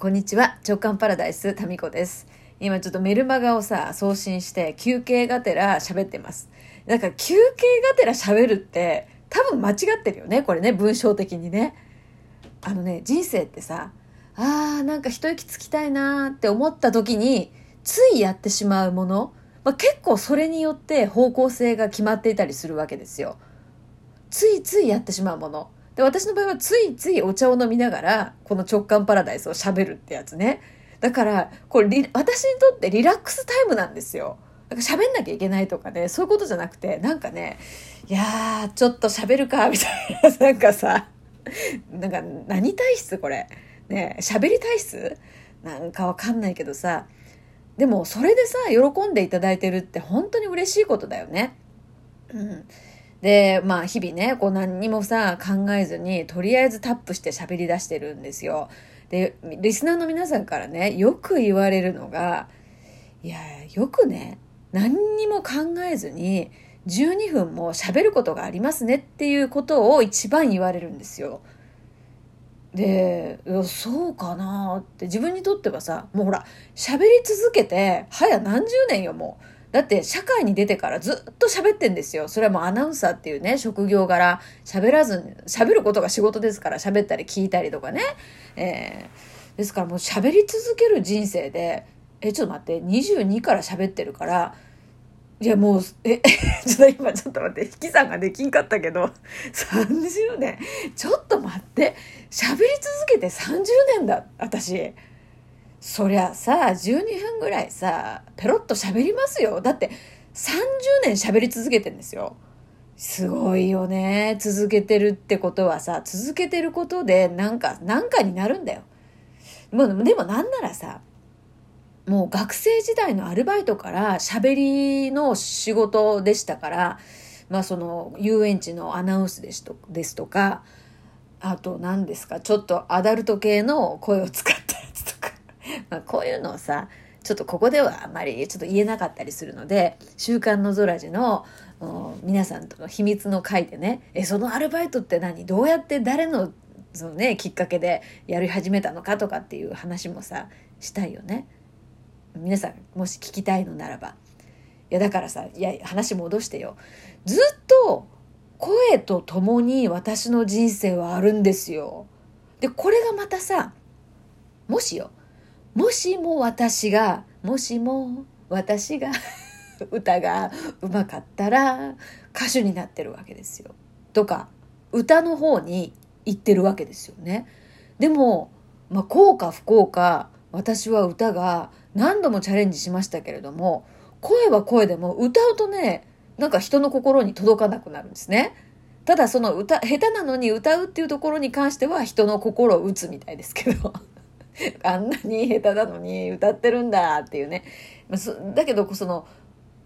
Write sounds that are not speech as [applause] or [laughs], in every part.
こんにちは。直感パラダイスタミコです。今ちょっとメルマガをさ送信して休憩がてら喋ってます。だから休憩がてら喋るって多分間違ってるよねこれね文章的にね。あのね人生ってさあーなんか一息つきたいなーって思った時についやってしまうもの、まあ、結構それによって方向性が決まっていたりするわけですよ。ついついやってしまうもの。で、私の場合はついついお茶を飲みながら、この直感パラダイスを喋るってやつね。だから、これ、私にとってリラックスタイムなんですよ。なんか喋んなきゃいけないとかね、そういうことじゃなくて、なんかね、いやー、ちょっと喋るか、みたいな、[laughs] なんかさ、なんか何体質これ？ね喋り体質？なんかわかんないけどさ、でもそれでさ、喜んでいただいてるって本当に嬉しいことだよね。うん。で、まあ日々ね、こう何にもさ、考えずに、とりあえずタップして喋り出してるんですよ。で、リスナーの皆さんからね、よく言われるのが、いや、よくね、何にも考えずに、12分も喋ることがありますねっていうことを一番言われるんですよ。で、そうかなって自分にとってはさ、もうほら、喋り続けて、早何十年よ、もう。だって社会に出てからずっと喋ってんですよ。それはもうアナウンサーっていうね、職業柄、喋らずに、喋ることが仕事ですから喋ったり聞いたりとかね。えー、ですからもう喋り続ける人生で、え、ちょっと待って、22から喋ってるから、いやもう、え、[laughs] ちょっと今ちょっと待って、引き算ができんかったけど、30年。ちょっと待って、喋り続けて30年だ、私。そりゃさ12分ぐらいさペロッと喋りますよ。だって30年喋り続けてんですよ。すごいよね。続けてるってことはさ続けてることでなんかなんかになるんだよ。もうでもなんならさもう学生時代のアルバイトから喋りの仕事でしたからまあその遊園地のアナウンスですとかあと何ですかちょっとアダルト系の声を使っまあ、こういうのをさちょっとここではあまりちょっと言えなかったりするので「週刊の空寺の」皆さんとの秘密の回でね「えそのアルバイトって何？どうやって誰のその、ね、きっかけでやり始めたのか」とかっていう話もさしたいよね。皆さんもし聞きたいのならば。いやだからさいや話戻してよ。ずっと声と共に私の人生はあるんですよ。でこれがまたさもしよもしも私がもしも私が [laughs] 歌がうまかったら歌手になってるわけですよ。とか歌の方に行ってるわけですよね。でも、まあ、幸か不幸か私は歌が何度もチャレンジしましたけれども声は声でも歌うとねなんか人の心に届かなくなるんですね。ただその歌下手なのに歌うっていうところに関しては人の心を打つみたいですけど [laughs] あんなに下手なのに歌ってるんだっていうね。だけど、その、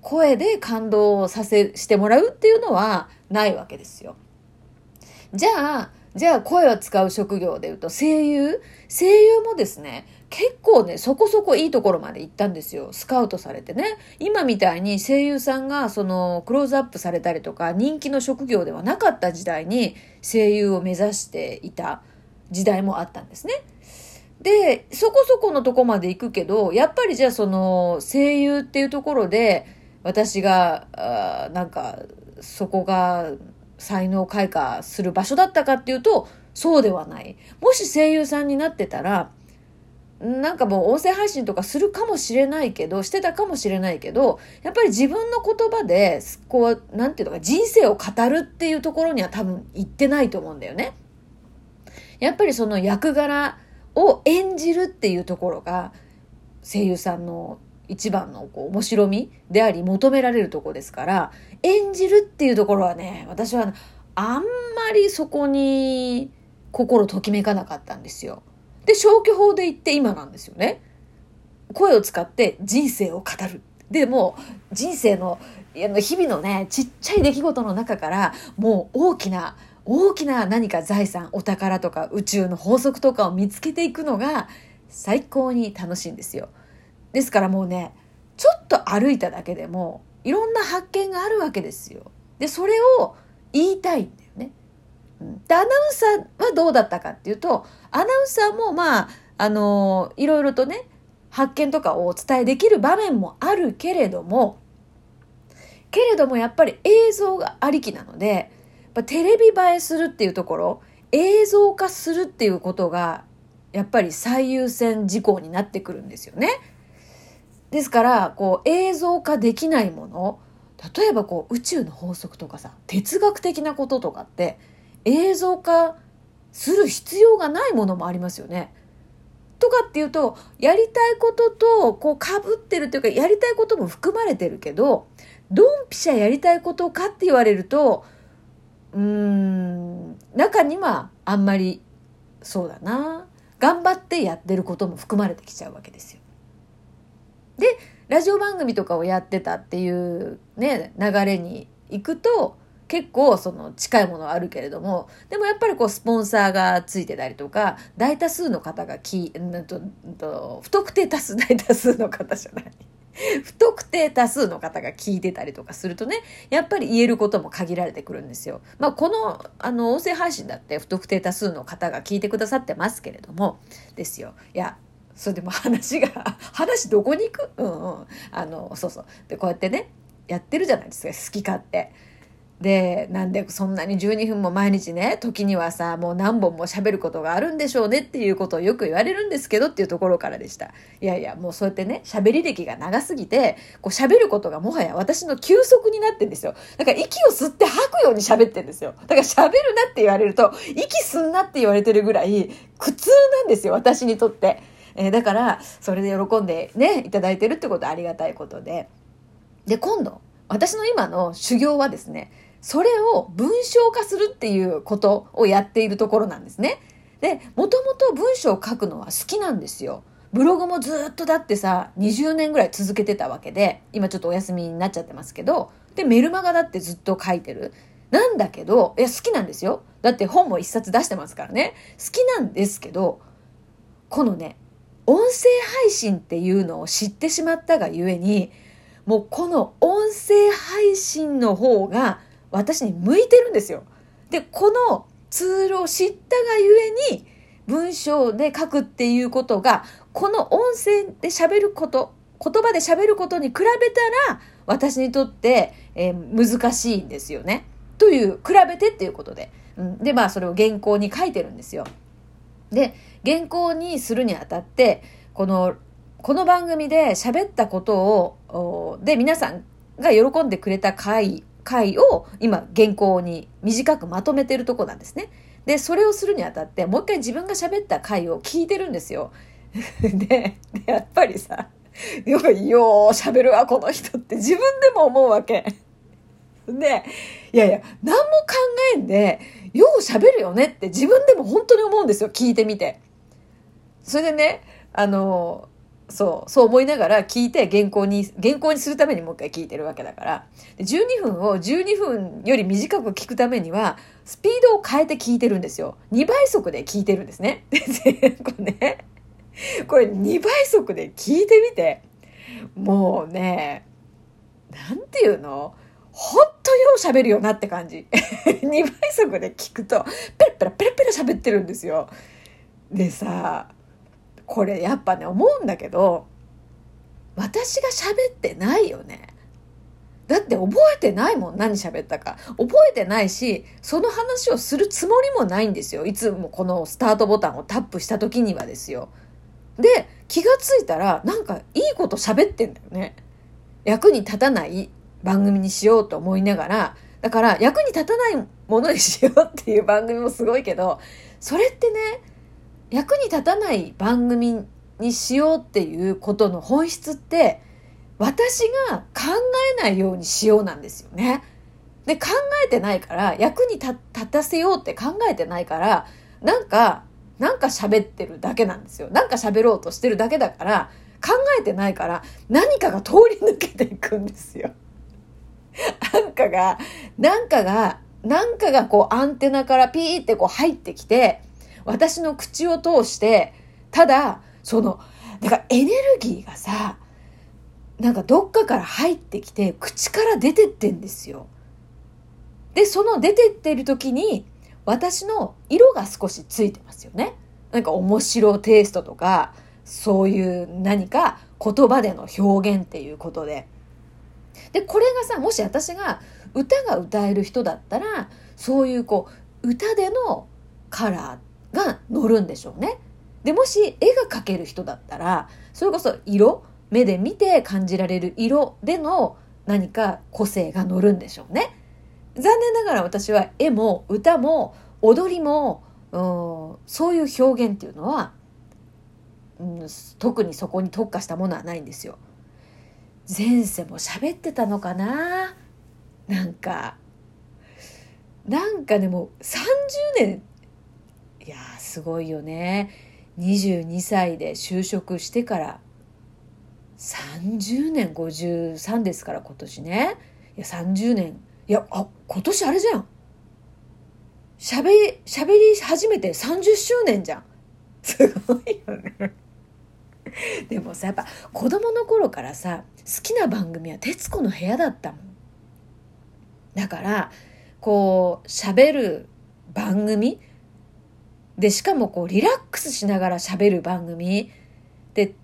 声で感動させ、してもらうっていうのはないわけですよ。じゃあ、じゃあ声を使う職業で言うと声優？声優もですね、結構ね、そこそこいいところまで行ったんですよ。スカウトされてね。今みたいに声優さんがそのクローズアップされたりとか人気の職業ではなかった時代に声優を目指していた時代もあったんですね。で、そこそこのとこまで行くけど、やっぱりじゃあその声優っていうところで、私が、あなんか、そこが才能開花する場所だったかっていうと、そうではない。もし声優さんになってたら、なんかもう音声配信とかするかもしれないけど、してたかもしれないけど、やっぱり自分の言葉で、こう、なんていうのか、人生を語るっていうところには多分行ってないと思うんだよね。やっぱりその役柄、を演じるっていうところが声優さんの一番のこう面白みであり求められるとこですから演じるっていうところはね私はあんまりそこに心ときめかなかったんですよ。で消去法で言って今なんですよね。声を使って人生を語る。でも人生の日々のねちっちゃい出来事の中からもう大きな大きな何か財産お宝とか宇宙の法則とかを見つけていくのが最高に楽しいんですよ。ですからもうねちょっと歩いただけでもいろんな発見があるわけですよ。でそれを言いたいんだよね、でアナウンサーはどうだったかっていうとアナウンサーもまああの、いろいろとね、発見とかをお伝えできる場面もあるけれども、けれどもやっぱり映像がありきなので、テレビ映えするっていうところ、映像化するっていうことが、やっぱり最優先事項になってくるんですよね。ですから、こう映像化できないもの、例えばこう宇宙の法則とかさ、哲学的なこととかって映像化する必要がないものもありますよね。とかっていうと、やりたいこととこう被ってるというか、やりたいことも含まれてるけど、ドンピシャやりたいことかって言われると、うん、中にはあんまり、そうだな、頑張ってやってることも含まれてきちゃうわけですよ。で、ラジオ番組とかをやってたっていうね、流れに行くと、結構その近いものはあるけれども、でもやっぱりこうスポンサーがついてたりとか、大多数の方がき、んと、んと不特定多数、大多数の方じゃない。[laughs] 不特定多数の方が聞いてたりとかするとね、やっぱり言えることも限られてくるんですよ。まあ、この、あの、音声配信だって不特定多数の方が聞いてくださってますけれども、ですよ。いや、それでも話が、[laughs] 話どこに行く？うんうん。あの、そうそう。で、こうやってね、やってるじゃないですか、好き勝手。で、なんでそんなに12分も毎日ね、時にはさ、もう何本も喋ることがあるんでしょうねっていうことをよく言われるんですけどっていうところからでした。いやいや、もうそうやってね、喋り歴が長すぎて、こう喋ることがもはや私の休息になってんですよ。だから息を吸って吐くように喋ってんですよ。だから喋るなって言われると、息吸んなって言われてるぐらい苦痛なんですよ、私にとって。えー、だから、それで喜んでね、いただいてるってことはありがたいことで。で、今度、私の今の修行はですね、それを文章化するっていうことをやっているところなんですね。で、もともと文章を書くのは好きなんですよ。ブログもずっとだってさ、20年ぐらい続けてたわけで、今ちょっとお休みになっちゃってますけど、で、メルマガだってずっと書いてる。なんだけど、いや、好きなんですよ。だって本も一冊出してますからね。好きなんですけど、このね、音声配信っていうのを知ってしまったがゆえに、もうこの音声配信の方が私に向いてるんですよ。で、このツールを知ったがゆえに、文章で書くっていうことが、この音声で喋ること、言葉で喋ることに比べたら、私にとって、えー、難しいんですよね。という、比べてっていうことで。うん、で、まあ、それを原稿に書いてるんですよ。で、原稿にするにあたって、この、この番組で喋ったことを、で、皆さんが喜んでくれた回回を今原稿に短くまとめてるとこなんですね。で、それをするにあたって、もう一回自分が喋った回を聞いてるんですよ。[laughs] で、やっぱりさ、よく、よう喋るわ、この人って自分でも思うわけ。で、いやいや、何も考えんで、よう喋るよねって自分でも本当に思うんですよ、聞いてみて。それでね、あの、そう、そう思いながら聞いて原稿に、原稿にするためにもう一回聞いてるわけだから。12分を12分より短く聞くためには、スピードを変えて聞いてるんですよ。2倍速で聞いてるんですね。[laughs] これね、これ2倍速で聞いてみて、もうね、なんていうの？ほんとよう喋るよなって感じ。[laughs] 2倍速で聞くと、ペラペラペラペラ喋ってるんですよ。でさ、これやっぱね思うんだけど私が喋ってないよね。だって覚えてないもん何喋ったか。覚えてないし、その話をするつもりもないんですよ。いつもこのスタートボタンをタップした時にはですよ。で、気がついたらなんかいいこと喋ってんだよね。役に立たない番組にしようと思いながら、だから役に立たないものにしようっていう番組もすごいけど、それってね、役に立たない番組にしようっていうことの本質って私が考えないようにしようなんですよね。で考えてないから役に立たせようって考えてないからなんかなんか喋ってるだけなんですよ。なんか喋ろうとしてるだけだから考えてないから何かが通り抜けていくんですよ。なんかが、なんかが、なんかがこうアンテナからピーってこう入ってきて、私の口を通して、ただ、その、だからエネルギーがさ、なんかどっかから入ってきて、口から出てってんですよ。で、その出てってる時に、私の色が少しついてますよね。なんか面白テイストとか、そういう何か言葉での表現っていうことで。で、これがさ、もし私が歌が歌える人だったら、そういうこう、歌でのカラーっが乗るんでしょうね。で、もし絵が描ける人だったら、それこそ色、目で見て感じられる色での何か個性が乗るんでしょうね。残念ながら私は絵も歌も踊りも、そういう表現っていうのは、うん、特にそこに特化したものはないんですよ。前世も喋ってたのかな？なんかなんかでも30年いやすごいよね。22歳で就職してから30年53ですから今年ね。いや30年いやあ今年あれじゃん。しゃべりしゃべり始めて30周年じゃん。すごいよね。でもさやっぱ子供の頃からさ好きな番組は『徹子の部屋』だったもん。だからこう喋る番組でしかもこうリラックスしながら喋る番組で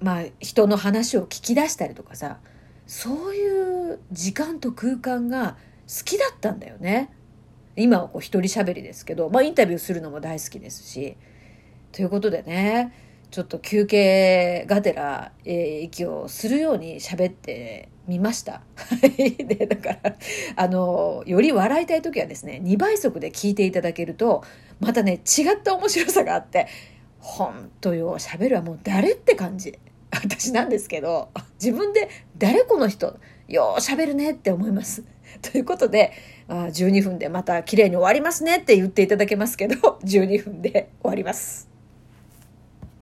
まあ人の話を聞き出したりとかさそういう時間と空間が好きだったんだよね。今はこう一人喋りですけど、まあインタビューするのも大好きですし。ということでね、ちょっと休憩がてら、えー、息をするように喋ってみました。[laughs] で、だから、あの、より笑いたい時はですね、2倍速で聞いていただけると、またね、違った面白さがあって、ほんとよ、喋るはもう誰って感じ。私なんですけど、自分で誰この人、よう喋るねって思います。ということで、あ12分でまた綺麗に終わりますねって言っていただけますけど、12分で終わります。